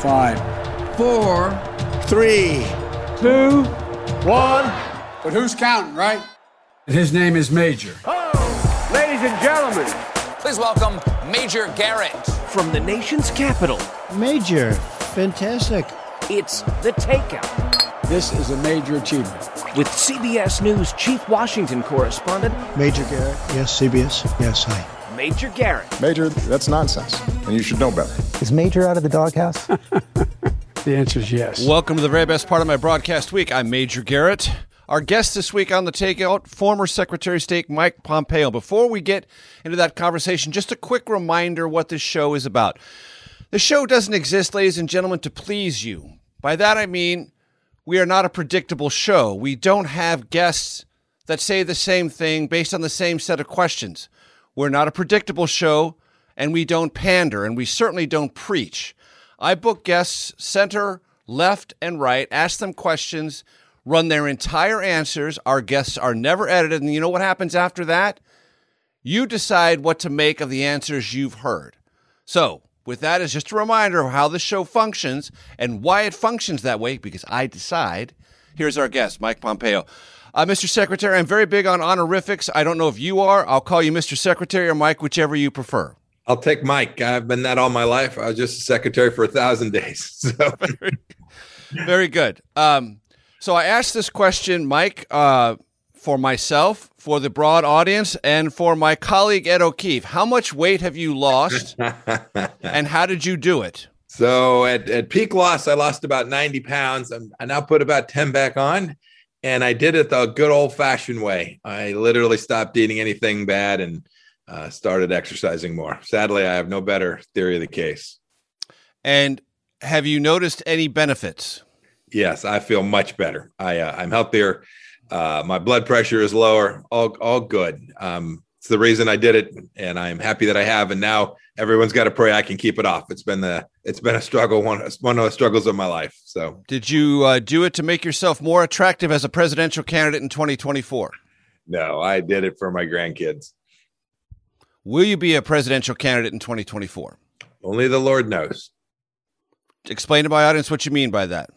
Five, four, three, two, one. But who's counting, right? And his name is Major. Oh, ladies and gentlemen, please welcome Major Garrett from the nation's capital. Major, fantastic. It's the takeout. This is a major achievement. With CBS News Chief Washington correspondent Major Garrett. Yes, CBS. Yes, hi. Major Garrett. Major, that's nonsense, and you should know better. Is Major out of the doghouse? the answer is yes. Welcome to the very best part of my broadcast week. I'm Major Garrett. Our guest this week on the Takeout, former Secretary of State Mike Pompeo. Before we get into that conversation, just a quick reminder what this show is about. The show doesn't exist, ladies and gentlemen, to please you. By that I mean we are not a predictable show. We don't have guests that say the same thing based on the same set of questions. We're not a predictable show, and we don't pander, and we certainly don't preach. I book guests center, left, and right, ask them questions, run their entire answers. Our guests are never edited, and you know what happens after that? You decide what to make of the answers you've heard. So, with that as just a reminder of how the show functions and why it functions that way, because I decide, here's our guest, Mike Pompeo. Uh, Mr. Secretary, I'm very big on honorifics. I don't know if you are. I'll call you Mr. Secretary or Mike, whichever you prefer. I'll take Mike. I've been that all my life. I was just a secretary for a thousand days. So. very, very good. Um, so I asked this question, Mike, uh, for myself, for the broad audience, and for my colleague Ed O'Keefe. How much weight have you lost, and how did you do it? So at, at peak loss, I lost about 90 pounds. I now put about 10 back on and I did it the good old fashioned way. I literally stopped eating anything bad and uh, started exercising more. Sadly, I have no better theory of the case. And have you noticed any benefits? Yes, I feel much better. I uh, I'm healthier. Uh, my blood pressure is lower. All all good. Um, it's the reason I did it, and I'm happy that I have. And now everyone's got to pray I can keep it off. It's been the it's been a struggle, one one of the struggles of my life. So, did you uh, do it to make yourself more attractive as a presidential candidate in 2024? No, I did it for my grandkids. Will you be a presidential candidate in 2024? Only the Lord knows. Explain to my audience what you mean by that.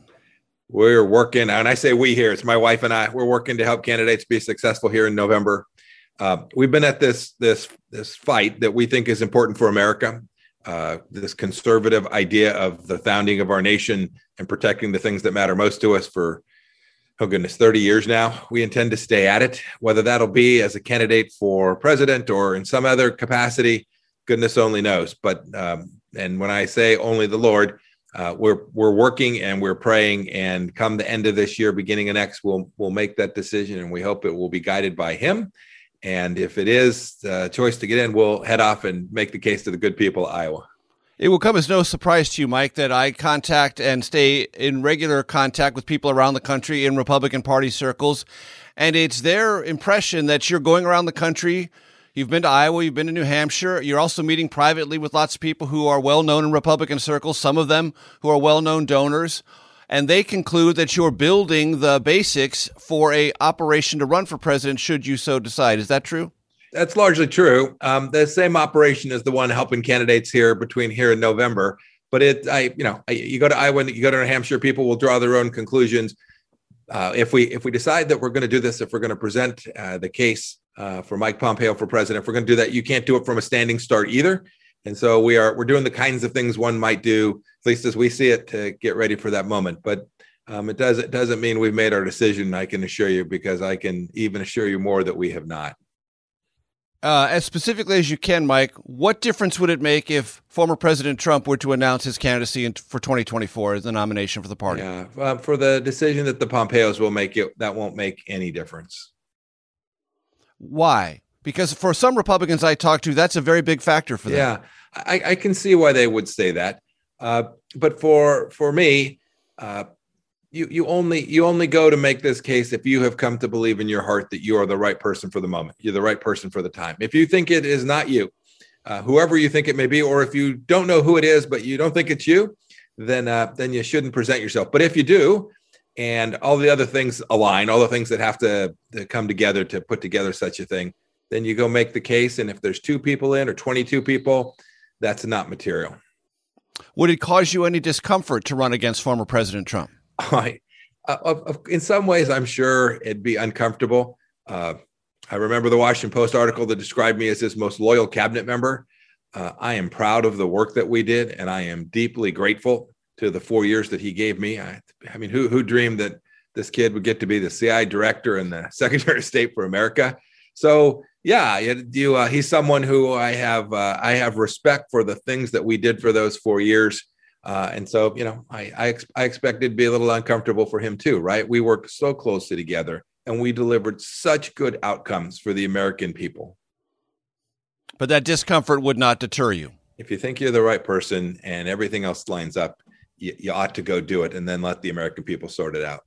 We're working, and I say we here, it's my wife and I. We're working to help candidates be successful here in November. Uh, we've been at this this this fight that we think is important for America. Uh, this conservative idea of the founding of our nation and protecting the things that matter most to us for oh goodness 30 years now we intend to stay at it. Whether that'll be as a candidate for president or in some other capacity goodness only knows. But um, and when i say only the lord uh, we're we're working and we're praying. And come the end of this year beginning of next we'll we'll make that decision and we hope it will be guided by him and if it is a choice to get in, we'll head off and make the case to the good people of Iowa. It will come as no surprise to you, Mike, that I contact and stay in regular contact with people around the country in Republican Party circles. And it's their impression that you're going around the country. You've been to Iowa, you've been to New Hampshire. You're also meeting privately with lots of people who are well known in Republican circles, some of them who are well known donors and they conclude that you're building the basics for a operation to run for president should you so decide. Is that true? That's largely true. Um, the same operation is the one helping candidates here between here and November. But it, I, you know, I, you go to Iowa, you go to New Hampshire, people will draw their own conclusions. Uh, if we if we decide that we're going to do this, if we're going to present uh, the case uh, for Mike Pompeo for president, if we're going to do that, you can't do it from a standing start either. And so we are we're doing the kinds of things one might do at least as we see it, to get ready for that moment. But um, it does it doesn't mean we've made our decision. I can assure you, because I can even assure you more that we have not. Uh, as specifically as you can, Mike, what difference would it make if former President Trump were to announce his candidacy in, for 2024 as the nomination for the party? Yeah, uh, for the decision that the Pompeos will make, it that won't make any difference. Why? Because for some Republicans I talk to, that's a very big factor for them. Yeah, I, I can see why they would say that. Uh, but for for me, uh, you you only you only go to make this case if you have come to believe in your heart that you are the right person for the moment. You're the right person for the time. If you think it is not you, uh, whoever you think it may be, or if you don't know who it is but you don't think it's you, then uh, then you shouldn't present yourself. But if you do, and all the other things align, all the things that have to, to come together to put together such a thing, then you go make the case. And if there's two people in or 22 people, that's not material. Would it cause you any discomfort to run against former President Trump? I, uh, in some ways, I'm sure it'd be uncomfortable. Uh, I remember the Washington Post article that described me as his most loyal cabinet member. Uh, I am proud of the work that we did, and I am deeply grateful to the four years that he gave me. I, I mean, who who dreamed that this kid would get to be the CI director and the Secretary of State for America? So yeah, you, uh, he's someone who I have uh, I have respect for the things that we did for those four years. Uh, and so, you know, I, I, ex- I expected to be a little uncomfortable for him too, right? We worked so closely together and we delivered such good outcomes for the American people. But that discomfort would not deter you. If you think you're the right person and everything else lines up, you, you ought to go do it and then let the American people sort it out.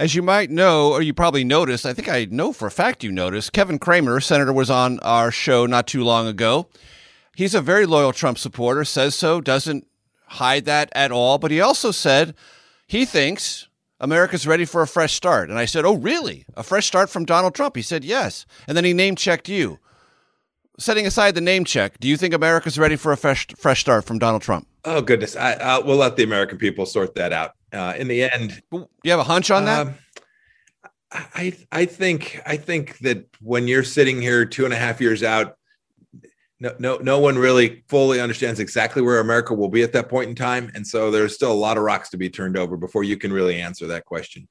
As you might know, or you probably noticed, I think I know for a fact you noticed, Kevin Cramer, Senator, was on our show not too long ago. He's a very loyal Trump supporter, says so, doesn't hide that at all. But he also said he thinks America's ready for a fresh start. And I said, Oh, really? A fresh start from Donald Trump? He said, Yes. And then he name checked you. Setting aside the name check, do you think America's ready for a fresh, fresh start from Donald Trump? Oh, goodness. I, we'll let the American people sort that out. Uh, in the end, Do you have a hunch on that? Um, I I think I think that when you're sitting here two and a half years out, no, no, no one really fully understands exactly where America will be at that point in time. And so there's still a lot of rocks to be turned over before you can really answer that question.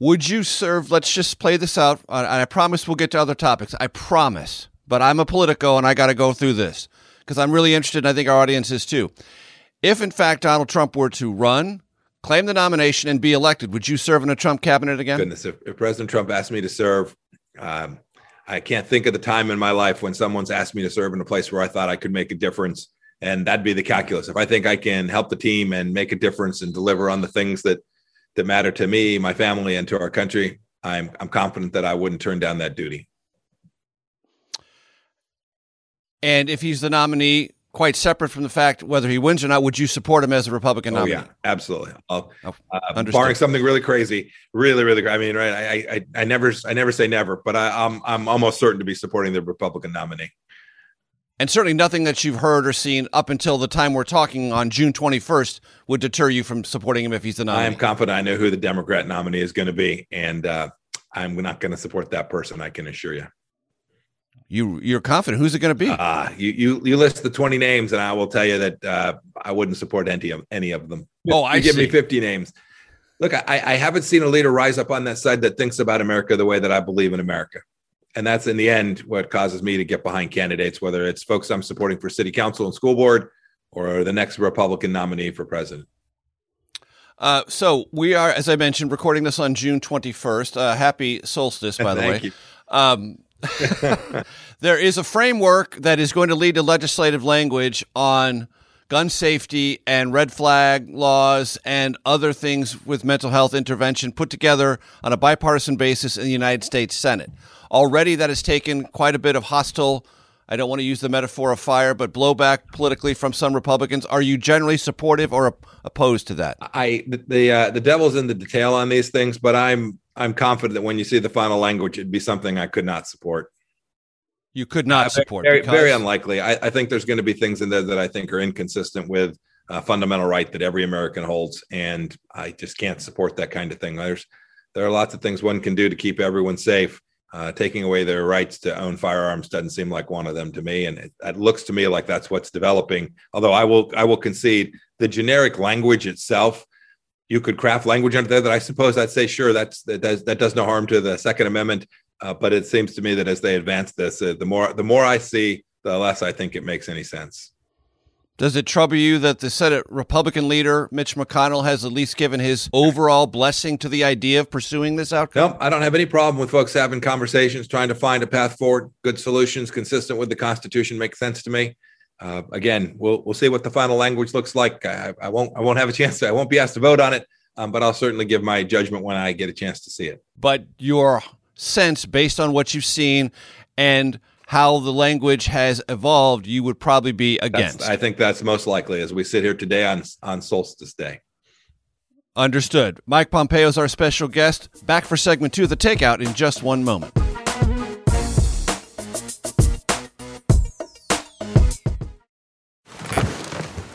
Would you serve? Let's just play this out. And I promise we'll get to other topics. I promise. But I'm a Politico and I got to go through this because I'm really interested. And I think our audience is too. If, in fact, Donald Trump were to run, claim the nomination, and be elected, would you serve in a Trump cabinet again? Goodness, if, if President Trump asked me to serve, um, I can't think of the time in my life when someone's asked me to serve in a place where I thought I could make a difference. And that'd be the calculus. If I think I can help the team and make a difference and deliver on the things that that matter to me, my family, and to our country, I'm I'm confident that I wouldn't turn down that duty. And if he's the nominee, quite separate from the fact whether he wins or not, would you support him as a Republican nominee? Oh yeah, absolutely. Oh, uh, barring something really crazy, really, really. I mean, right? I, I, I never, I never say never, but I, I'm, I'm almost certain to be supporting the Republican nominee. And certainly nothing that you've heard or seen up until the time we're talking on June 21st would deter you from supporting him if he's the nominee. I am confident I know who the Democrat nominee is going to be, and uh, I'm not going to support that person. I can assure you. You you're confident. Who's it going to be? Uh, you you you list the twenty names, and I will tell you that uh, I wouldn't support any of any of them. Oh, I you give see. me fifty names. Look, I, I haven't seen a leader rise up on that side that thinks about America the way that I believe in America, and that's in the end what causes me to get behind candidates, whether it's folks I'm supporting for city council and school board, or the next Republican nominee for president. Uh, so we are, as I mentioned, recording this on June 21st. Uh, happy solstice, by the Thank way. you. Um, there is a framework that is going to lead to legislative language on gun safety and red flag laws and other things with mental health intervention put together on a bipartisan basis in the United States Senate. Already, that has taken quite a bit of hostile. I don't want to use the metaphor of fire, but blowback politically from some Republicans. Are you generally supportive or opposed to that? I the the, uh, the devil's in the detail on these things, but I'm I'm confident that when you see the final language, it'd be something I could not support. You could not Uh, support very, because very unlikely. I, I think there's going to be things in there that I think are inconsistent with a fundamental right that every American holds, and I just can't support that kind of thing. There's there are lots of things one can do to keep everyone safe. Uh, taking away their rights to own firearms doesn't seem like one of them to me, and it, it looks to me like that's what's developing. Although I will I will concede the generic language itself you could craft language under there that I suppose I'd say, sure, that's that does that does no harm to the Second Amendment. Uh, but it seems to me that as they advance this, uh, the more the more I see, the less I think it makes any sense. Does it trouble you that the Senate Republican leader, Mitch McConnell, has at least given his overall blessing to the idea of pursuing this outcome? No, I don't have any problem with folks having conversations, trying to find a path forward. Good solutions consistent with the Constitution make sense to me. Uh, again, we'll we'll see what the final language looks like. I, I, won't I won't have a chance to I won't be asked to vote on it, um, but I'll certainly give my judgment when I get a chance to see it. But your sense, based on what you've seen and how the language has evolved, you would probably be against. That's, I think that's most likely as we sit here today on on Solstice Day. Understood. Mike Pompeo is our special guest. Back for segment two of the takeout in just one moment.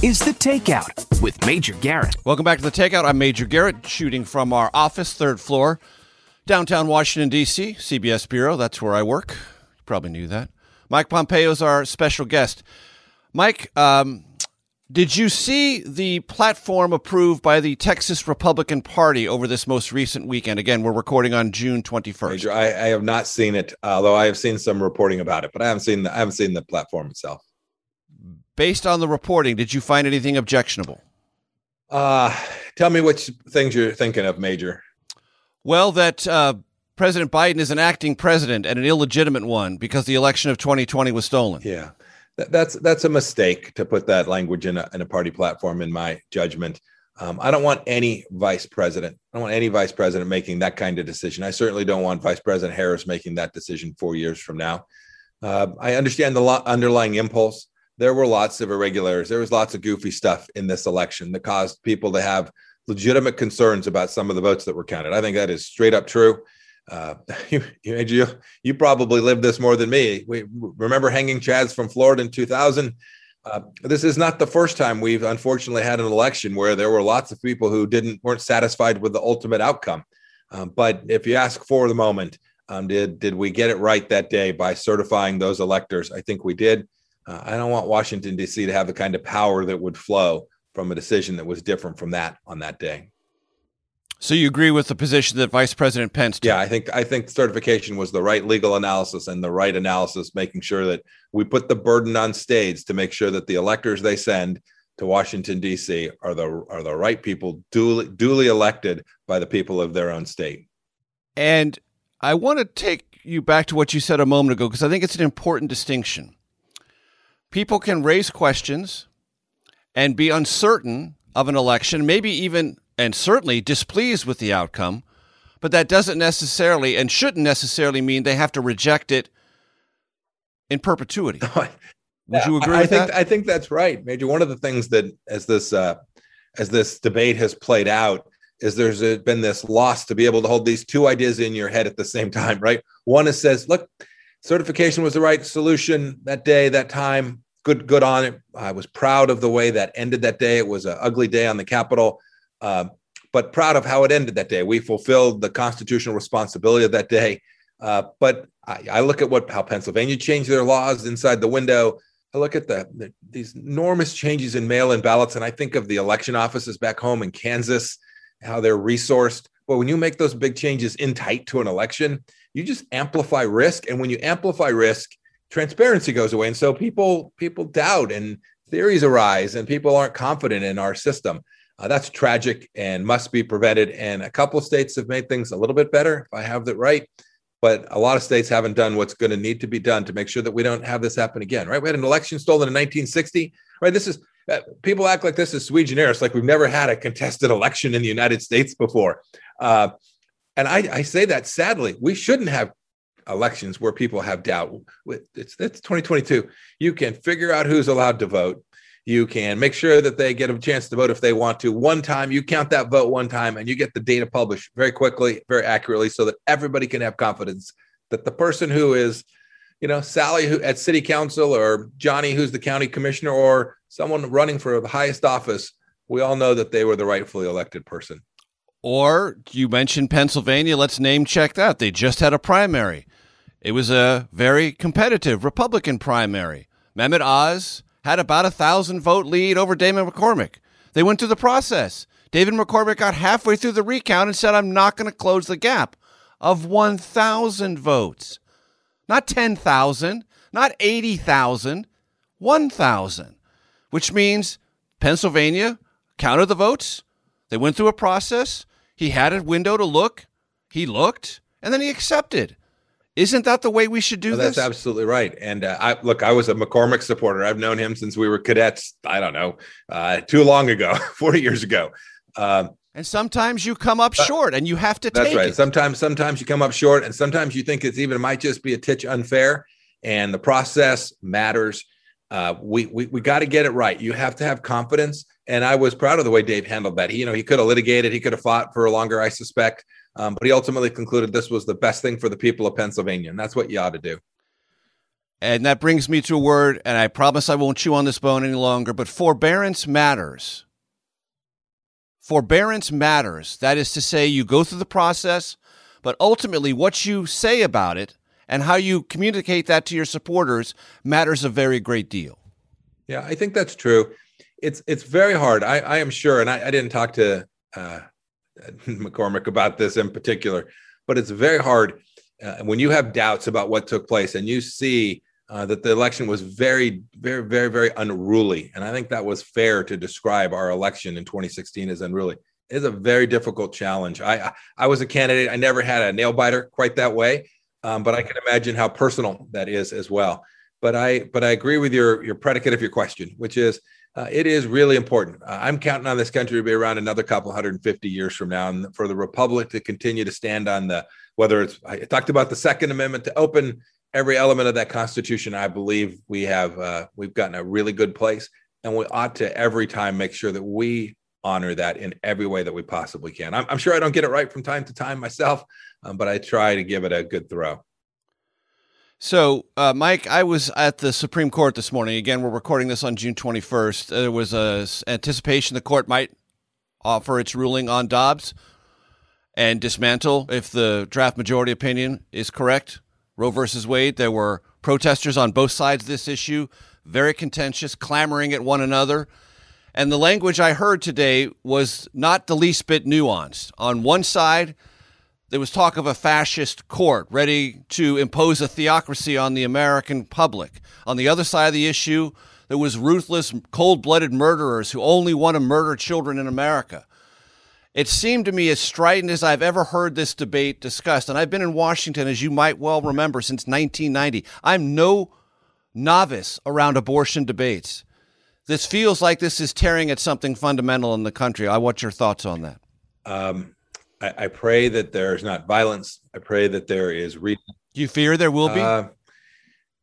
This is The Takeout with Major Garrett. Welcome back to The Takeout. I'm Major Garrett, shooting from our office, third floor. Downtown Washington, D.C., CBS Bureau. That's where I work. You probably knew that. Mike Pompeo is our special guest. Mike, um, did you see the platform approved by the Texas Republican Party over this most recent weekend? Again, we're recording on June 21st. Major, I, I have not seen it, although I have seen some reporting about it, but I haven't seen the, I haven't seen the platform itself. Based on the reporting, did you find anything objectionable? Uh, tell me which things you're thinking of, Major. Well, that uh, President Biden is an acting president and an illegitimate one because the election of 2020 was stolen. Yeah, that's that's a mistake to put that language in a, in a party platform, in my judgment. Um, I don't want any vice president. I don't want any vice president making that kind of decision. I certainly don't want Vice President Harris making that decision four years from now. Uh, I understand the lo- underlying impulse. There were lots of irregularities. There was lots of goofy stuff in this election that caused people to have legitimate concerns about some of the votes that were counted. I think that is straight up true. Uh, you, you, you probably lived this more than me. We remember hanging chads from Florida in 2000. Uh, this is not the first time we've unfortunately had an election where there were lots of people who didn't weren't satisfied with the ultimate outcome. Um, but if you ask for the moment, um, did did we get it right that day by certifying those electors? I think we did. Uh, I don't want Washington D.C. to have the kind of power that would flow from a decision that was different from that on that day. So you agree with the position that Vice President Pence took? Yeah, I think I think certification was the right legal analysis and the right analysis, making sure that we put the burden on states to make sure that the electors they send to Washington D.C. are the are the right people, duly duly elected by the people of their own state. And I want to take you back to what you said a moment ago because I think it's an important distinction. People can raise questions and be uncertain of an election, maybe even and certainly displeased with the outcome, but that doesn't necessarily and shouldn't necessarily mean they have to reject it in perpetuity. Would you agree I, with think, that? I think that's right, Major. One of the things that as this uh, as this debate has played out is there's been this loss to be able to hold these two ideas in your head at the same time, right? One is says, look, certification was the right solution that day, that time good good on it. I was proud of the way that ended that day. It was an ugly day on the Capitol, uh, but proud of how it ended that day. We fulfilled the constitutional responsibility of that day. Uh, but I, I, look at what how Pennsylvania changed their laws inside the window. I look at the, the these enormous changes in mail-in ballots, and I think of the election offices back home in Kansas, how they're resourced. But when you make those big changes in tight to an election, you just amplify risk, and when you amplify risk, transparency goes away. And so people people doubt and theories arise and people aren't confident in our system. Uh, that's tragic and must be prevented. And a couple of states have made things a little bit better if i have that right. But a lot of states haven't done what's going to need to be done to make sure that we don't have this happen again right? We had an election stolen in 1960 right? This is uh, people act like this is sui generis like we've never had a contested election in the united states before. Uh, and I, I say that sadly we shouldn't have elections where people have doubt. It's, it's 2022. You can figure out who's allowed to vote. You can make sure that they get a chance to vote if they want to. One time, you count that vote one time, and you get the data published very quickly, very accurately, so that everybody can have confidence that the person who is you know, Sally who at city council or Johnny, who's the county commissioner, or someone running for the highest office, we all know that they were the rightfully elected person. Or you mentioned Pennsylvania. Let's name check that. They just had a primary. It was a very competitive Republican primary. Mehmet Oz had about a thousand vote lead over David McCormick. They went through the process. David McCormick got halfway through the recount and said, I'm not going to close the gap of 1,000 votes. Not 10,000, not 80,000, 1,000, which means Pennsylvania counted the votes. They went through a process. He had a window to look. He looked, and then he accepted. Isn't that the way we should do well, this? That's absolutely right. And uh, I look, I was a McCormick supporter. I've known him since we were cadets. I don't know, uh, too long ago, forty years ago. Um, and sometimes you come up short, and you have to. That's right. It. Sometimes, sometimes you come up short, and sometimes you think it's even it might just be a titch unfair. And the process matters. Uh, we we we got to get it right. You have to have confidence. And I was proud of the way Dave handled that. He, you know, he could have litigated, he could have fought for longer, I suspect. Um, but he ultimately concluded this was the best thing for the people of Pennsylvania, and that's what you ought to do. And that brings me to a word, and I promise I won't chew on this bone any longer, but forbearance matters. Forbearance matters. That is to say, you go through the process, but ultimately, what you say about it and how you communicate that to your supporters matters a very great deal. Yeah, I think that's true. It's it's very hard. I, I am sure, and I, I didn't talk to uh, McCormick about this in particular, but it's very hard uh, when you have doubts about what took place and you see uh, that the election was very, very, very, very unruly. And I think that was fair to describe our election in 2016 as unruly. It is a very difficult challenge. I, I was a candidate. I never had a nail biter quite that way, um, but I can imagine how personal that is as well. But I, but I agree with your your predicate of your question, which is uh, it is really important. Uh, I'm counting on this country to be around another couple 150 years from now, and for the republic to continue to stand on the whether it's I talked about the Second Amendment to open every element of that Constitution. I believe we have uh, we've gotten a really good place, and we ought to every time make sure that we honor that in every way that we possibly can. I'm, I'm sure I don't get it right from time to time myself, um, but I try to give it a good throw. So, uh, Mike, I was at the Supreme Court this morning. Again, we're recording this on June 21st. There was a anticipation the court might offer its ruling on Dobbs and dismantle if the draft majority opinion is correct. Roe versus Wade. There were protesters on both sides of this issue, very contentious, clamoring at one another. And the language I heard today was not the least bit nuanced. On one side, there was talk of a fascist court ready to impose a theocracy on the American public. On the other side of the issue, there was ruthless, cold-blooded murderers who only want to murder children in America. It seemed to me as strident as I've ever heard this debate discussed, and I've been in Washington, as you might well remember, since 1990. I'm no novice around abortion debates. This feels like this is tearing at something fundamental in the country. I want your thoughts on that. Um, I, I, pray that there's not violence. I pray that there is reason. Do you fear there will be? Uh,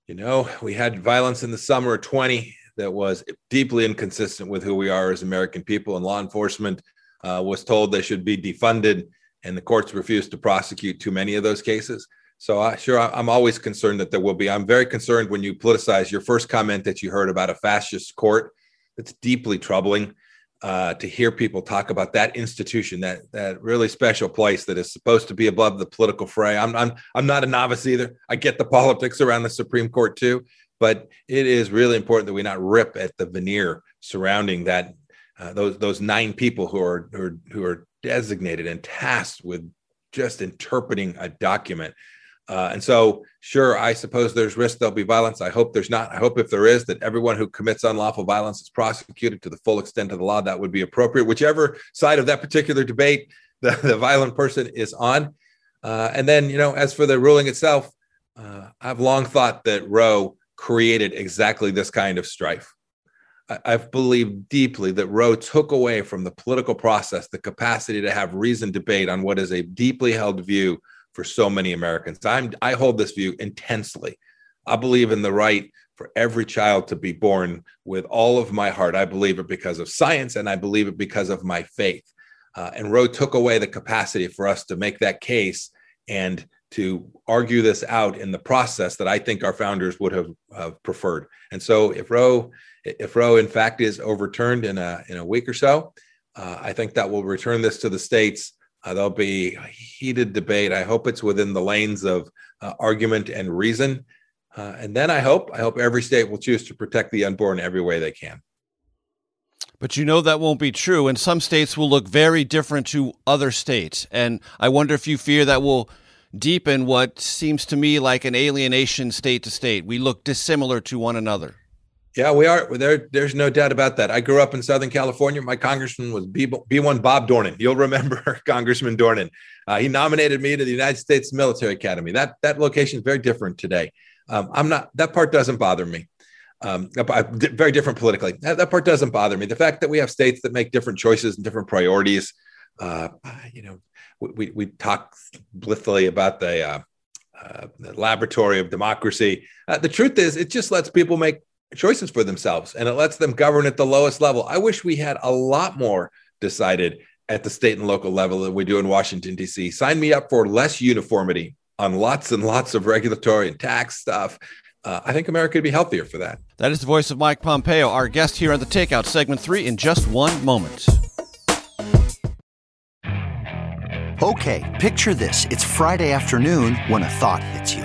you know, we had violence in the summer of 20 that was deeply inconsistent with who we are as American people, and law enforcement uh, was told they should be defunded, and the courts refused to prosecute too many of those cases. So, I, sure, I'm always concerned that there will be. I'm very concerned when you politicize your first comment that you heard about a fascist court. It's deeply troubling uh, to hear people talk about that institution, that that really special place that is supposed to be above the political fray. I'm I'm I'm not a novice either. I get the politics around the Supreme Court too, but it is really important that we not rip at the veneer surrounding that uh, those those nine people who are who are who are designated and tasked with just interpreting a document uh, and so, sure, I suppose there's risk there'll be violence. I hope there's not. I hope if there is, that everyone who commits unlawful violence is prosecuted to the full extent of the law. That would be appropriate, whichever side of that particular debate the, the violent person is on. Uh, and then, you know, as for the ruling itself, uh, I've long thought that Roe created exactly this kind of strife. I, I've believed deeply that Roe took away from the political process the capacity to have reasoned debate on what is a deeply held view for so many Americans. I'm I hold this view intensely. I believe in the right for every child to be born with all of my heart. I believe it because of science and I believe it because of my faith. Uh, and Roe took away the capacity for us to make that case and to argue this out in the process that I think our founders would have preferred. And so, if Roe, if Roe in fact is overturned in a in a week or so, uh, I think that will return this to the states. Uh, there'll be heated debate. I hope it's within the lanes of uh, argument and reason. Uh, and then I hope I hope every state will choose to protect the unborn every way they can. But you know that won't be true, and some states will look very different to other states. And I wonder if you fear that will deepen what seems to me like an alienation state to state. We look dissimilar to one another. Yeah, we are. There, there's no doubt about that. I grew up in Southern California. My congressman was B, B1 Bob Dornan. You'll remember Congressman Dornan. Uh, he nominated me to the United States Military Academy. That that location is very different today. Um, I'm not. That part doesn't bother me. Um, very different politically. That, that, part doesn't bother me. The fact that we have states that make different choices and different priorities. Uh, you know, we we talk blithely about the, uh, uh, laboratory of democracy. Uh, the truth is, it just lets people make choices for themselves and it lets them govern at the lowest level. I wish we had a lot more decided at the state and local level than we do in Washington, D.C. Sign me up for less uniformity on lots and lots of regulatory and tax stuff. Uh, I think America would be healthier for that. That is the voice of Mike Pompeo, our guest here on the Takeout segment three in just one moment. Okay, picture this. It's Friday afternoon when a thought hits you.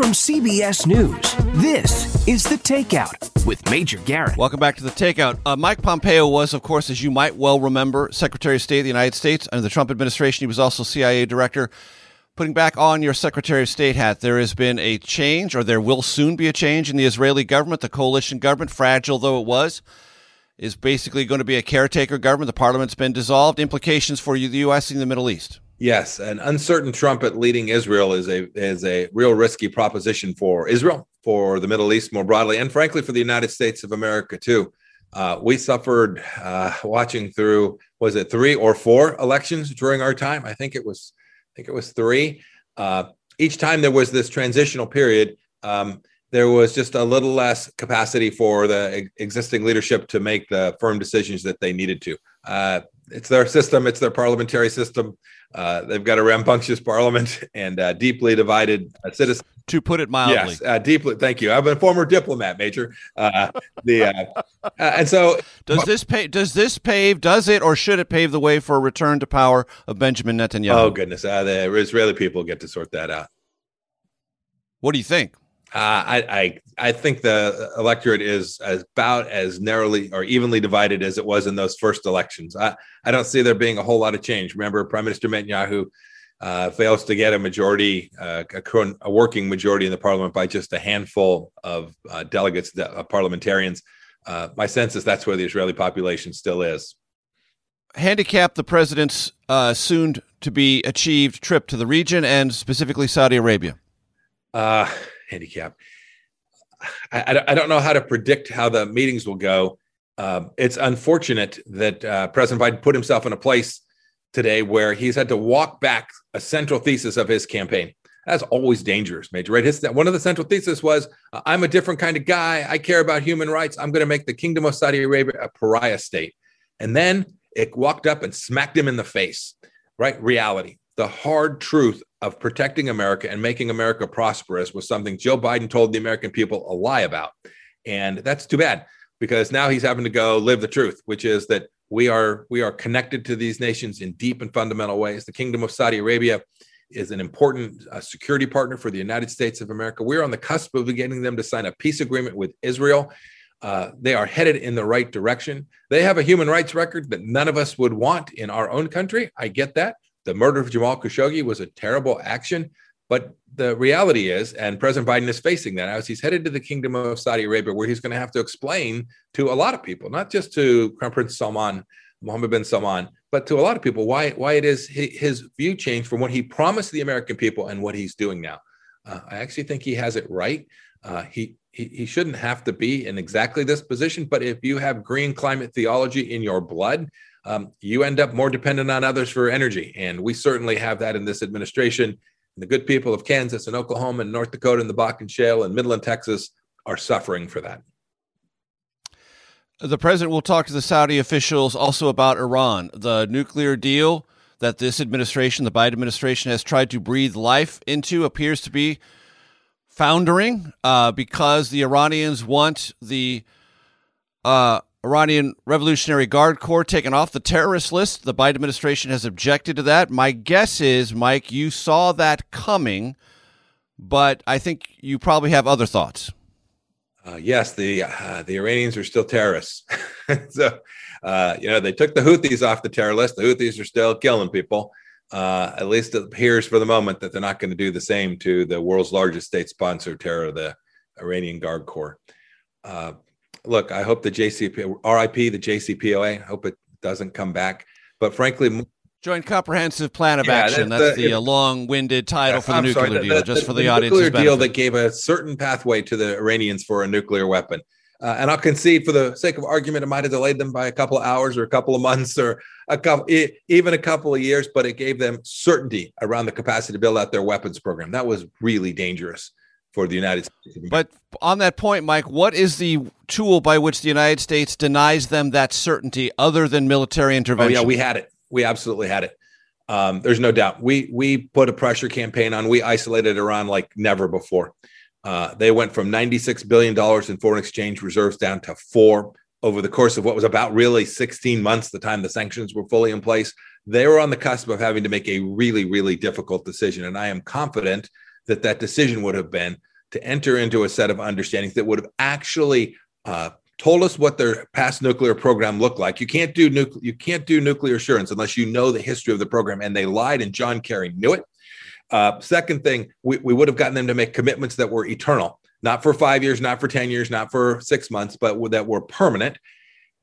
From CBS News, this is The Takeout with Major Garrett. Welcome back to The Takeout. Uh, Mike Pompeo was, of course, as you might well remember, Secretary of State of the United States under the Trump administration. He was also CIA Director putting back on your Secretary of State hat, there has been a change, or there will soon be a change in the Israeli government. The coalition government, fragile though it was, is basically going to be a caretaker government. The parliament's been dissolved. Implications for the U.S. in the Middle East. Yes, an uncertain trumpet leading Israel is a is a real risky proposition for Israel, for the Middle East more broadly, and frankly for the United States of America too. Uh, we suffered uh, watching through was it three or four elections during our time? I think it was I think it was three. Uh, each time there was this transitional period, um, there was just a little less capacity for the existing leadership to make the firm decisions that they needed to. Uh, it's their system, it's their parliamentary system. Uh, they've got a rambunctious parliament and uh, deeply divided uh, citizens. To put it mildly, yes, uh, deeply. Thank you. I'm a former diplomat, Major. Uh, the uh, and so does this pay? Does this pave? Does it or should it pave the way for a return to power of Benjamin Netanyahu? Oh goodness, the Israeli people get to sort that out. What do you think? Uh, I, I I think the electorate is about as narrowly or evenly divided as it was in those first elections. I, I don't see there being a whole lot of change. Remember, Prime Minister Netanyahu uh, fails to get a majority, uh, a, a, working majority in the parliament by just a handful of uh, delegates, uh, parliamentarians. Uh, my sense is that's where the Israeli population still is. Handicap the president's soon to be achieved trip to the region and specifically Saudi Arabia. Uh, handicap. I, I, don't know how to predict how the meetings will go. Uh, it's unfortunate that uh, President Biden put himself in a place today where he's had to walk back a central thesis of his campaign. That's always dangerous, Major. Right? His, one of the central thesis was, "I'm a different kind of guy. I care about human rights. I'm going to make the Kingdom of Saudi Arabia a pariah state." And then it walked up and smacked him in the face. Right? Reality the hard truth of protecting America and making America prosperous was something Joe Biden told the American people a lie about. And that's too bad because now he's having to go live the truth, which is that we are we are connected to these nations in deep and fundamental ways. The Kingdom of Saudi Arabia is an important uh, security partner for the United States of America. We're on the cusp of getting them to sign a peace agreement with Israel. Uh, they are headed in the right direction. They have a human rights record that none of us would want in our own country. I get that. The murder of Jamal Khashoggi was a terrible action. But the reality is, and President Biden is facing that as he's headed to the Kingdom of Saudi Arabia, where he's going to have to explain to a lot of people, not just to Crown Prince Salman, Mohammed bin Salman, but to a lot of people, why why it is his view changed from what he promised the American people and what he's doing now. Uh, I actually think he has it right. Uh, he, he he shouldn't have to be in exactly this position, but if you have green climate theology in your blood, um, you end up more dependent on others for energy, and we certainly have that in this administration. And the good people of Kansas and Oklahoma and North Dakota and the Bakken Shale and Midland, Texas are suffering for that. The president will talk to the Saudi officials also about Iran, the nuclear deal that this administration, the Biden administration, has tried to breathe life into, appears to be foundering uh, because the Iranians want the uh, Iranian Revolutionary Guard Corps taken off the terrorist list. The Biden administration has objected to that. My guess is, Mike, you saw that coming, but I think you probably have other thoughts. Uh, yes, the uh, the Iranians are still terrorists. so, uh, you know, they took the Houthis off the terror list. The Houthis are still killing people. Uh, at least it appears for the moment that they're not going to do the same to the world's largest state sponsor terror, the Iranian Guard Corps. Uh, look, I hope the JCP, RIP, the JCPOA, I hope it doesn't come back. But frankly, Joint Comprehensive Plan of yeah, Action. That's, that's the, the long-winded title for the I'm nuclear sorry, deal, the, just the, for the, the audience. Nuclear deal that gave a certain pathway to the Iranians for a nuclear weapon. Uh, and I'll concede, for the sake of argument, it might have delayed them by a couple of hours or a couple of months or a couple, even a couple of years, but it gave them certainty around the capacity to build out their weapons program. That was really dangerous for the United States. But on that point, Mike, what is the tool by which the United States denies them that certainty other than military intervention? Oh, yeah, we had it. We absolutely had it. Um, there's no doubt. We we put a pressure campaign on. We isolated Iran like never before. Uh, they went from 96 billion dollars in foreign exchange reserves down to four over the course of what was about really 16 months. The time the sanctions were fully in place, they were on the cusp of having to make a really really difficult decision. And I am confident that that decision would have been to enter into a set of understandings that would have actually uh, told us what their past nuclear program looked like. You can't do nuclear you can't do nuclear assurance unless you know the history of the program, and they lied, and John Kerry knew it. Uh, second thing, we, we would have gotten them to make commitments that were eternal, not for five years, not for 10 years, not for six months, but that were permanent.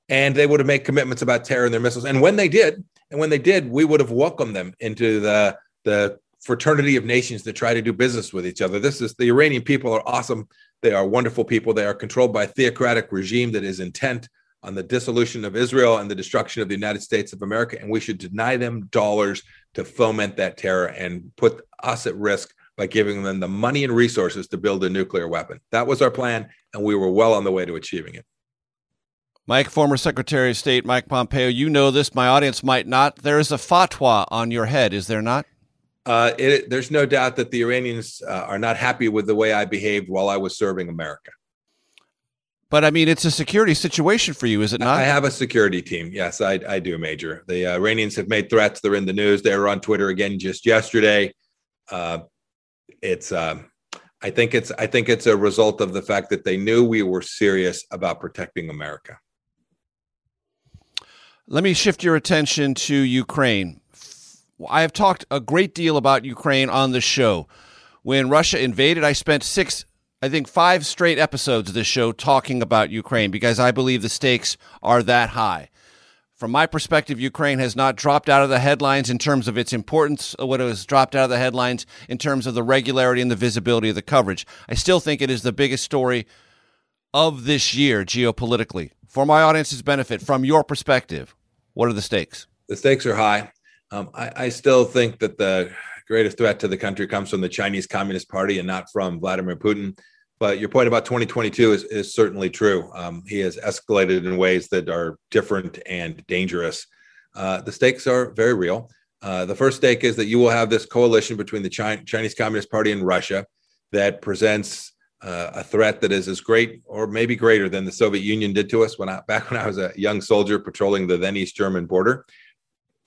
And they would have made commitments about terror and their missiles. And when they did, and when they did, we would have welcomed them into the, the fraternity of nations that try to do business with each other. This is the Iranian people are awesome. They are wonderful people. They are controlled by a theocratic regime that is intent on the dissolution of Israel and the destruction of the United States of America. And we should deny them dollars to foment that terror and put us at risk by giving them the money and resources to build a nuclear weapon. That was our plan, and we were well on the way to achieving it. Mike, former Secretary of State Mike Pompeo, you know this. My audience might not. There is a fatwa on your head, is there not? Uh, it, there's no doubt that the Iranians uh, are not happy with the way I behaved while I was serving America. But I mean, it's a security situation for you, is it not? I have a security team. Yes, I, I do, Major. The uh, Iranians have made threats. They're in the news. They were on Twitter again just yesterday. Uh, it's, um, I think it's, I think it's a result of the fact that they knew we were serious about protecting America. Let me shift your attention to Ukraine. I have talked a great deal about Ukraine on the show. When Russia invaded, I spent six I think five straight episodes of this show talking about Ukraine because I believe the stakes are that high. From my perspective, Ukraine has not dropped out of the headlines in terms of its importance, what has dropped out of the headlines in terms of the regularity and the visibility of the coverage. I still think it is the biggest story of this year geopolitically. For my audience's benefit, from your perspective, what are the stakes? The stakes are high. Um, I, I still think that the greatest threat to the country comes from the Chinese Communist Party and not from Vladimir Putin. But your point about 2022 is, is certainly true. Um, he has escalated in ways that are different and dangerous. Uh, the stakes are very real. Uh, the first stake is that you will have this coalition between the Chinese Communist Party and Russia that presents uh, a threat that is as great or maybe greater than the Soviet Union did to us when I, back when I was a young soldier patrolling the then East German border.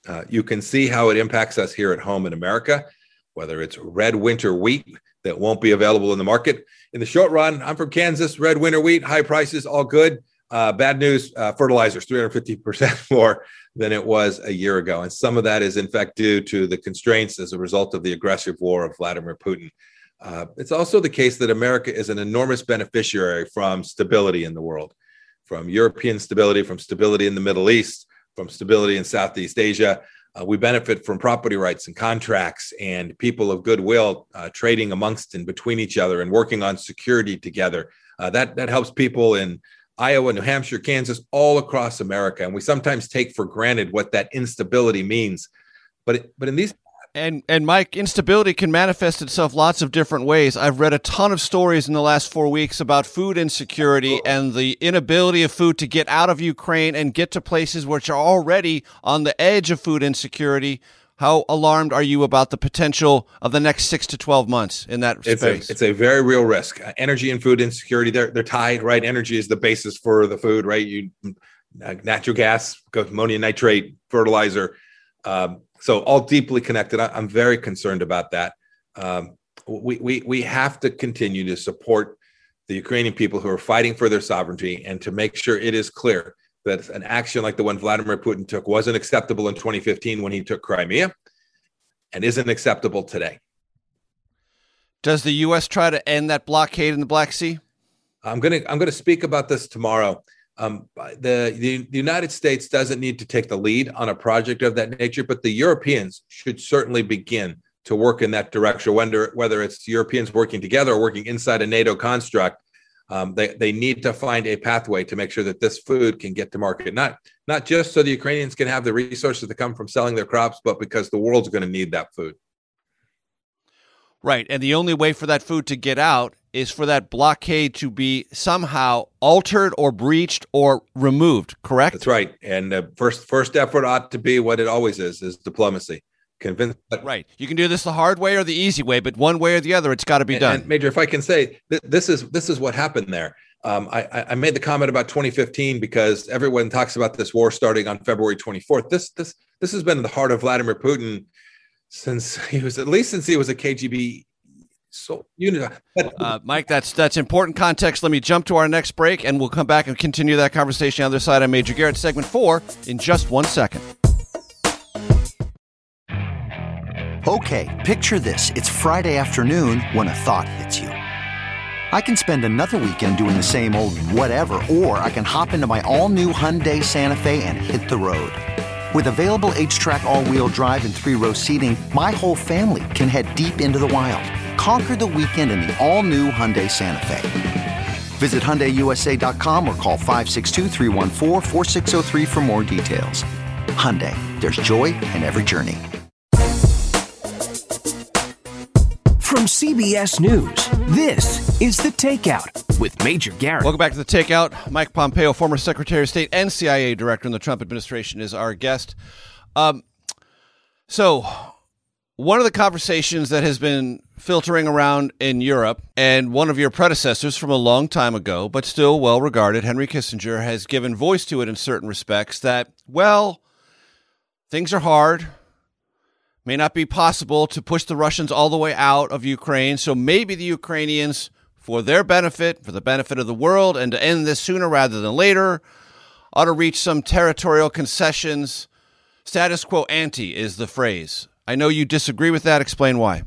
Uh, you can see how it impacts us here at home in America, whether it's red winter wheat that won't be available in the market. In the short run, I'm from Kansas, red winter wheat, high prices, all good. Uh, bad news uh, fertilizers 350% more than it was a year ago. And some of that is, in fact, due to the constraints as a result of the aggressive war of Vladimir Putin. Uh, it's also the case that America is an enormous beneficiary from stability in the world, from European stability, from stability in the Middle East, from stability in Southeast Asia. Uh, we benefit from property rights and contracts and people of goodwill uh, trading amongst and between each other and working on security together. Uh, that that helps people in Iowa, New Hampshire, Kansas, all across America. And we sometimes take for granted what that instability means. But but in these and and Mike, instability can manifest itself lots of different ways. I've read a ton of stories in the last four weeks about food insecurity and the inability of food to get out of Ukraine and get to places which are already on the edge of food insecurity. How alarmed are you about the potential of the next six to twelve months in that it's space? A, it's a very real risk. Uh, energy and food insecurity they're they're tied, right? Energy is the basis for the food, right? You uh, natural gas, ammonium nitrate, fertilizer. Um, so all deeply connected. I, am very concerned about that. Um, we, we, we have to continue to support the Ukrainian people who are fighting for their sovereignty and to make sure it is clear that an action like the one Vladimir Putin took wasn't acceptable in 2015 when he took Crimea and isn't acceptable today. Does the U.S. try to end that blockade in the Black Sea? I'm going to I'm going to speak about this tomorrow. Um, the, the, the United States doesn't need to take the lead on a project of that nature, but the Europeans should certainly begin to work in that direction. Whether whether it's Europeans working together or working inside a NATO construct, um, they they need to find a pathway to make sure that this food can get to market. Not not just so the Ukrainians can have the resources that come from selling their crops, but because the world's going to need that food. Right, and the only way for that food to get out is for that blockade to be somehow altered or breached or removed. Correct. That's right. And the first first effort ought to be what it always is: is diplomacy. Convince. Right. You can do this the hard way or the easy way, but one way or the other, it's got to be and, done. And Major, if I can say, th- this is this is what happened there. Um, I, I made the comment about 2015 because everyone talks about this war starting on February 24th. This this this has been the heart of Vladimir Putin since he was at least since he was a KGB so unit. Uh, Mike, that's that's important context. Let me jump to our next break, and we'll come back and continue that conversation on the other side. I'm Major Garrett, segment four, in just one second. Okay, picture this: it's Friday afternoon when a thought hits you. I can spend another weekend doing the same old whatever, or I can hop into my all-new Hyundai Santa Fe and hit the road. With available H-Track all-wheel drive and three-row seating, my whole family can head deep into the wild Conquer the weekend in the all-new Hyundai Santa Fe. Visit HyundaiUSA.com or call 562 for more details. Hyundai, there's joy in every journey. From CBS News, this is The Takeout with Major Garrett. Welcome back to The Takeout. Mike Pompeo, former Secretary of State and CIA Director in the Trump administration, is our guest. Um, so one of the conversations that has been filtering around in Europe, and one of your predecessors from a long time ago, but still well regarded, Henry Kissinger, has given voice to it in certain respects that, well, things are hard. May not be possible to push the Russians all the way out of Ukraine. So maybe the Ukrainians, for their benefit, for the benefit of the world, and to end this sooner rather than later, ought to reach some territorial concessions. Status quo ante is the phrase I know you disagree with that. Explain why.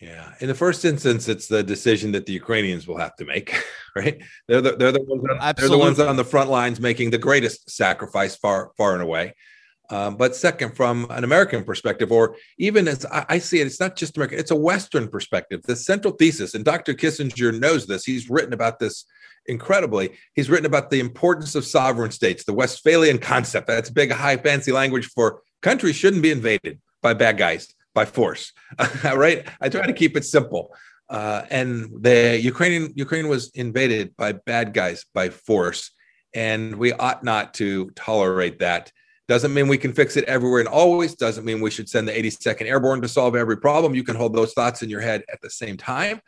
Yeah. In the first instance, it's the decision that the Ukrainians will have to make, right? They're the, they're the, ones, on, they're the ones on the front lines making the greatest sacrifice far, far and away. Um, but second, from an American perspective, or even as I, I, see it, it's not just American, it's a Western perspective. The central thesis, and Dr. Kissinger knows this, he's written about this incredibly. He's written about the importance of sovereign states, the Westphalian concept. That's big, high, fancy language for countries shouldn't be invaded by bad guys by force right? I try to keep it simple. Uh, and the ukrainian ukraine was invaded by bad guys by force and we ought not to tolerate that. Doesn't mean we can fix it everywhere and always. Doesn't mean we should send the 82nd airborne to solve every problem. You can hold those thoughts in your head at the same time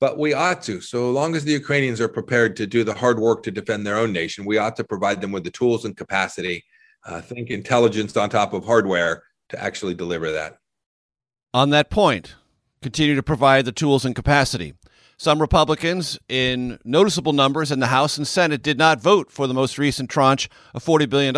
but we ought to. So long as the ukrainians are prepared to do the hard work to defend their own nation we ought to provide them with the tools and capacity uh, think intelligence on top of hardware to actually deliver that. On that point, continue to provide the tools and capacity. Some Republicans, in noticeable numbers in the House and Senate, did not vote for the most recent tranche of $40 billion.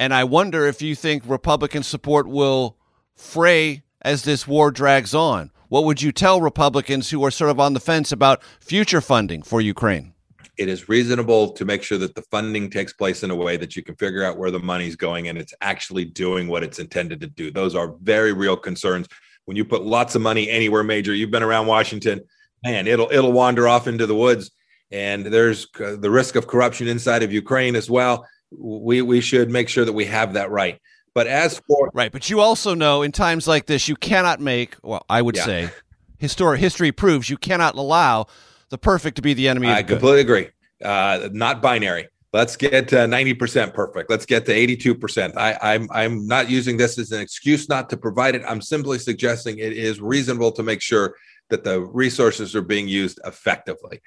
And I wonder if you think Republican support will fray as this war drags on. What would you tell Republicans who are sort of on the fence about future funding for Ukraine? It is reasonable to make sure that the funding takes place in a way that you can figure out where the money's going and it's actually doing what it's intended to do. Those are very real concerns. When you put lots of money anywhere major, you've been around Washington, man, it'll it'll wander off into the woods and there's the risk of corruption inside of Ukraine as well. We we should make sure that we have that right. But as for right, but you also know in times like this, you cannot make. Well, I would yeah. say, historic history proves you cannot allow the perfect to be the enemy. I completely agree. Uh, not binary. Let's get ninety percent perfect. Let's get to eighty-two percent. I'm I'm not using this as an excuse not to provide it. I'm simply suggesting it is reasonable to make sure that the resources are being used effectively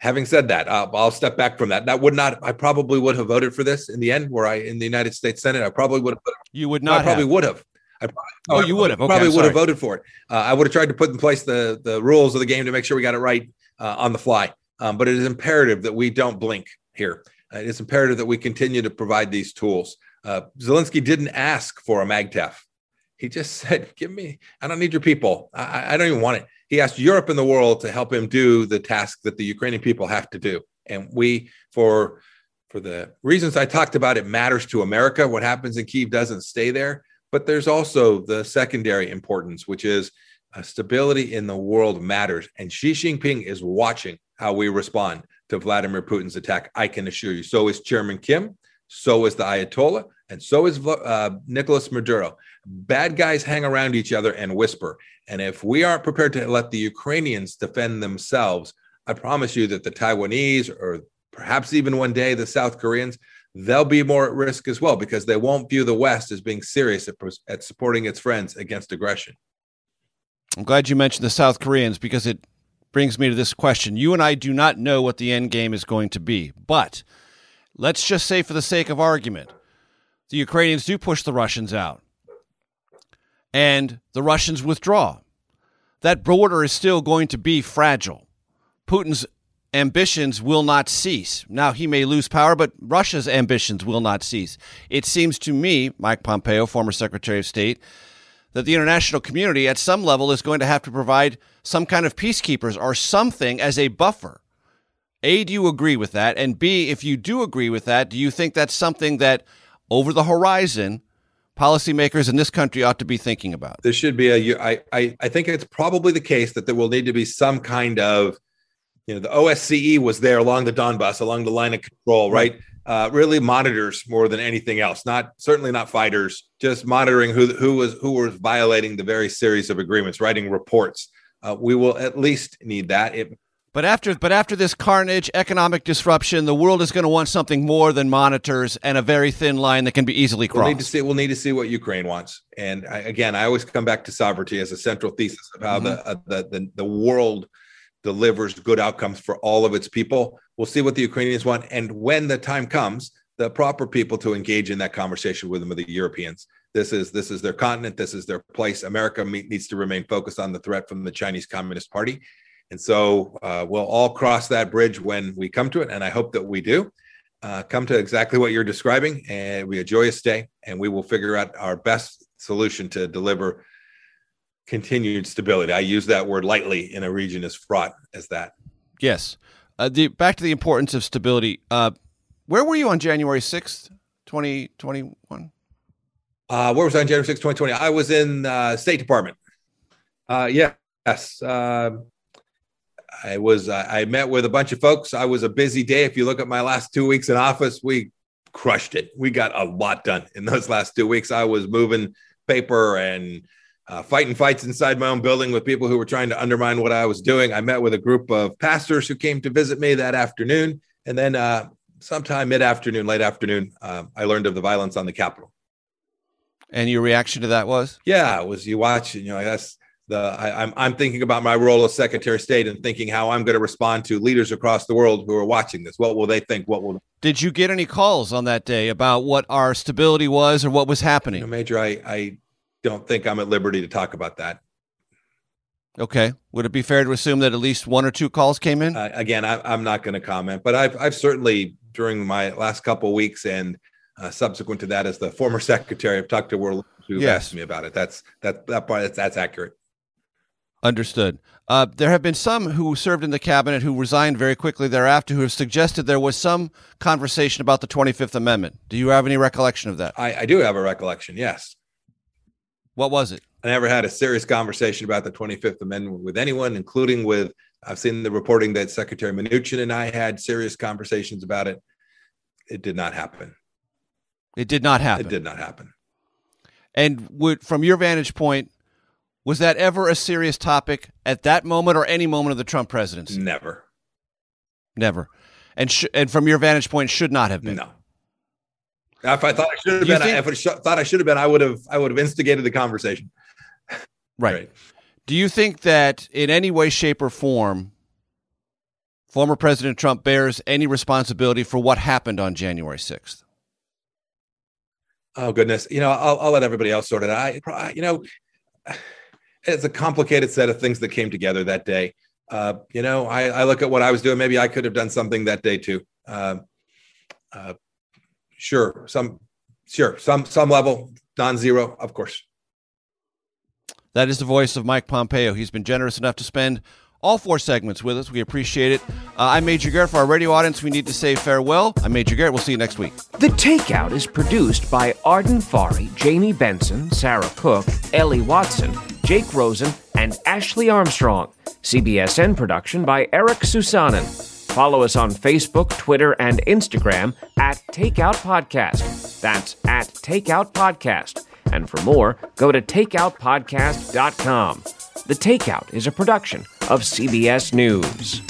having said that, I'll, I'll, step back from that. That would not. I probably would have voted for this in the end. Where I in the United States Senate, I probably would have. You would not. I probably have. would have. I probably, oh, you would have. Okay, probably would have voted for it. Uh, I would have tried to put in place the the rules of the game to make sure we got it right uh, on the fly. Um, but it is imperative that we don't blink here. Uh, it is imperative that we continue to provide these tools. Uh, Zelensky didn't ask for a MAGTF. He just said, "Give me. I don't need your people. I, I don't even want it." He asked Europe and the world to help him do the task that the Ukrainian people have to do. And we, for for the reasons I talked about, it matters to America. What happens in Kiev doesn't stay there. But there's also the secondary importance, which is uh, stability in the world matters. And Xi Jinping is watching how we respond to Vladimir Putin's attack. I can assure you. So is Chairman Kim. So is the Ayatollah. And so is uh, Nicolas Maduro. Bad guys hang around each other and whisper. And if we aren't prepared to let the Ukrainians defend themselves, I promise you that the Taiwanese or perhaps even one day the South Koreans, they'll be more at risk as well because they won't view the West as being serious at, at supporting its friends against aggression. I'm glad you mentioned the South Koreans because it brings me to this question. You and I do not know what the end game is going to be, but let's just say, for the sake of argument, the Ukrainians do push the Russians out and the Russians withdraw. That border is still going to be fragile. Putin's ambitions will not cease. Now, he may lose power, but Russia's ambitions will not cease. It seems to me, Mike Pompeo, former Secretary of State, that the international community at some level is going to have to provide some kind of peacekeepers or something as a buffer. A, do you agree with that? And B, if you do agree with that, do you think that's something that over the horizon policymakers in this country ought to be thinking about? There should be a. I, I, I think it's probably the case that there will need to be some kind of, you know, the OSCE was there along the Donbass, along the line of control, right? Uh, really monitors more than anything else. Not certainly not fighters, just monitoring who who was who was violating the very series of agreements, writing reports. Uh, we will at least need that. It but after, but after this carnage, economic disruption, the world is going to want something more than monitors and a very thin line that can be easily crossed. We'll need to see. We'll need to see what Ukraine wants. And I, again, I always come back to sovereignty as a central thesis of how mm-hmm. the, uh, the, the the world delivers good outcomes for all of its people. We'll see what the Ukrainians want, and when the time comes, the proper people to engage in that conversation with them are the Europeans. This is this is their continent. This is their place. America needs to remain focused on the threat from the Chinese Communist Party and so uh, we'll all cross that bridge when we come to it. And I hope that we do uh, come to exactly what you're describing. And we a joyous day, and we will figure out our best solution to deliver continued stability. I use that word lightly in a region as fraught as that. Yes. Uh, the, back to the importance of stability. Uh, where were you on January 6th, 2021? Uh, where was I on January 6th, 2020? I was in uh, State Department. Uh, yes. Uh, I was uh, I met with a bunch of folks. I was a busy day. If you look at my last two weeks in office, we crushed it. We got a lot done in those last two weeks. I was moving paper and uh, fighting fights inside my own building with people who were trying to undermine what I was doing. I met with a group of pastors who came to visit me that afternoon, and then uh, sometime mid afternoon, late afternoon, uh, I learned of the violence on the Capitol. And your reaction to that was? Yeah, it was you watch, you know, that's the I, am I'm, I'm thinking about my role as Secretary of State and thinking how I'm going to respond to leaders across the world who are watching this. What will they think? What will? Did you get any calls on that day about what our stability was or what was happening? You know, Major, I I don't think I'm at liberty to talk about that. Okay. Would it be fair to assume that at least one or two calls came in? Uh, again, I, am not going to comment, but I've I've certainly during my last couple weeks and uh, subsequent to that, as the former secretary, I've talked to world who yes. asked me about it. That's that that part that's, that's accurate. Understood. Uh, there have been some who served in the cabinet who resigned very quickly thereafter who have suggested there was some conversation about the 25th Amendment. Do you have any recollection of that? I, I do have a recollection, yes. What was it? I never had a serious conversation about the 25th Amendment with anyone, including with, I've seen the reporting that Secretary Mnuchin and I had serious conversations about it. It did not happen. It did not happen. It did not happen. And would, from your vantage point, was that ever a serious topic at that moment or any moment of the Trump presidency? Never. Never. And sh- and from your vantage point, should not have been. No. If I thought I should have been, think, if I sh- thought I should have been, I would have, I would have instigated the conversation. Right. right. Do you think that in any way, shape, or form, former President Trump bears any responsibility for what happened on January sixth? Oh goodness, you know, I'll, I'll let everybody else sort it out. I, you know, it's a complicated set of things that came together that day. Uh, you know, I, I, look at what I was doing. Maybe I could have done something that day too. Uh, uh, sure, some, sure, some, some level, non-zero, of course. That is the voice of Mike Pompeo. He's been generous enough to spend all four segments with us. We appreciate it. Uh, I'm Major Garrett. For our radio audience, we need to say farewell. I'm Major Garrett. We'll see you next week. The Takeout is produced by Arden Farhi, Jamie Benson, Sarah Cook, Ellie Watson, Jake Rosen, and Ashley Armstrong. CBSN production by Eric Susanen. Follow us on Facebook, Twitter, and Instagram at Takeout Podcast. That's at Takeout Podcast. And for more, go to takeoutpodcast.com. The Takeout is a production of CBS News.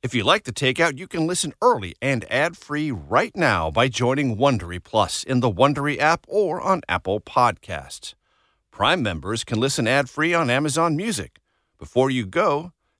If you like The Takeout, you can listen early and ad-free right now by joining Wondery Plus in the Wondery app or on Apple Podcasts. Prime members can listen ad-free on Amazon Music. Before you go,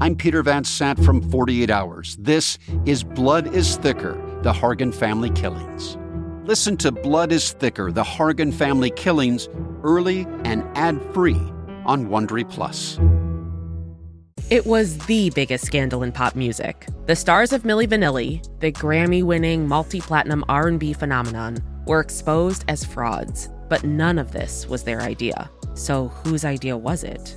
I'm Peter Van Sant from 48 Hours. This is Blood is Thicker The Hargan Family Killings. Listen to Blood is Thicker The Hargan Family Killings early and ad free on Wondery Plus. It was the biggest scandal in pop music. The stars of Milli Vanilli, the Grammy-winning multi-platinum R&B phenomenon, were exposed as frauds. But none of this was their idea. So whose idea was it?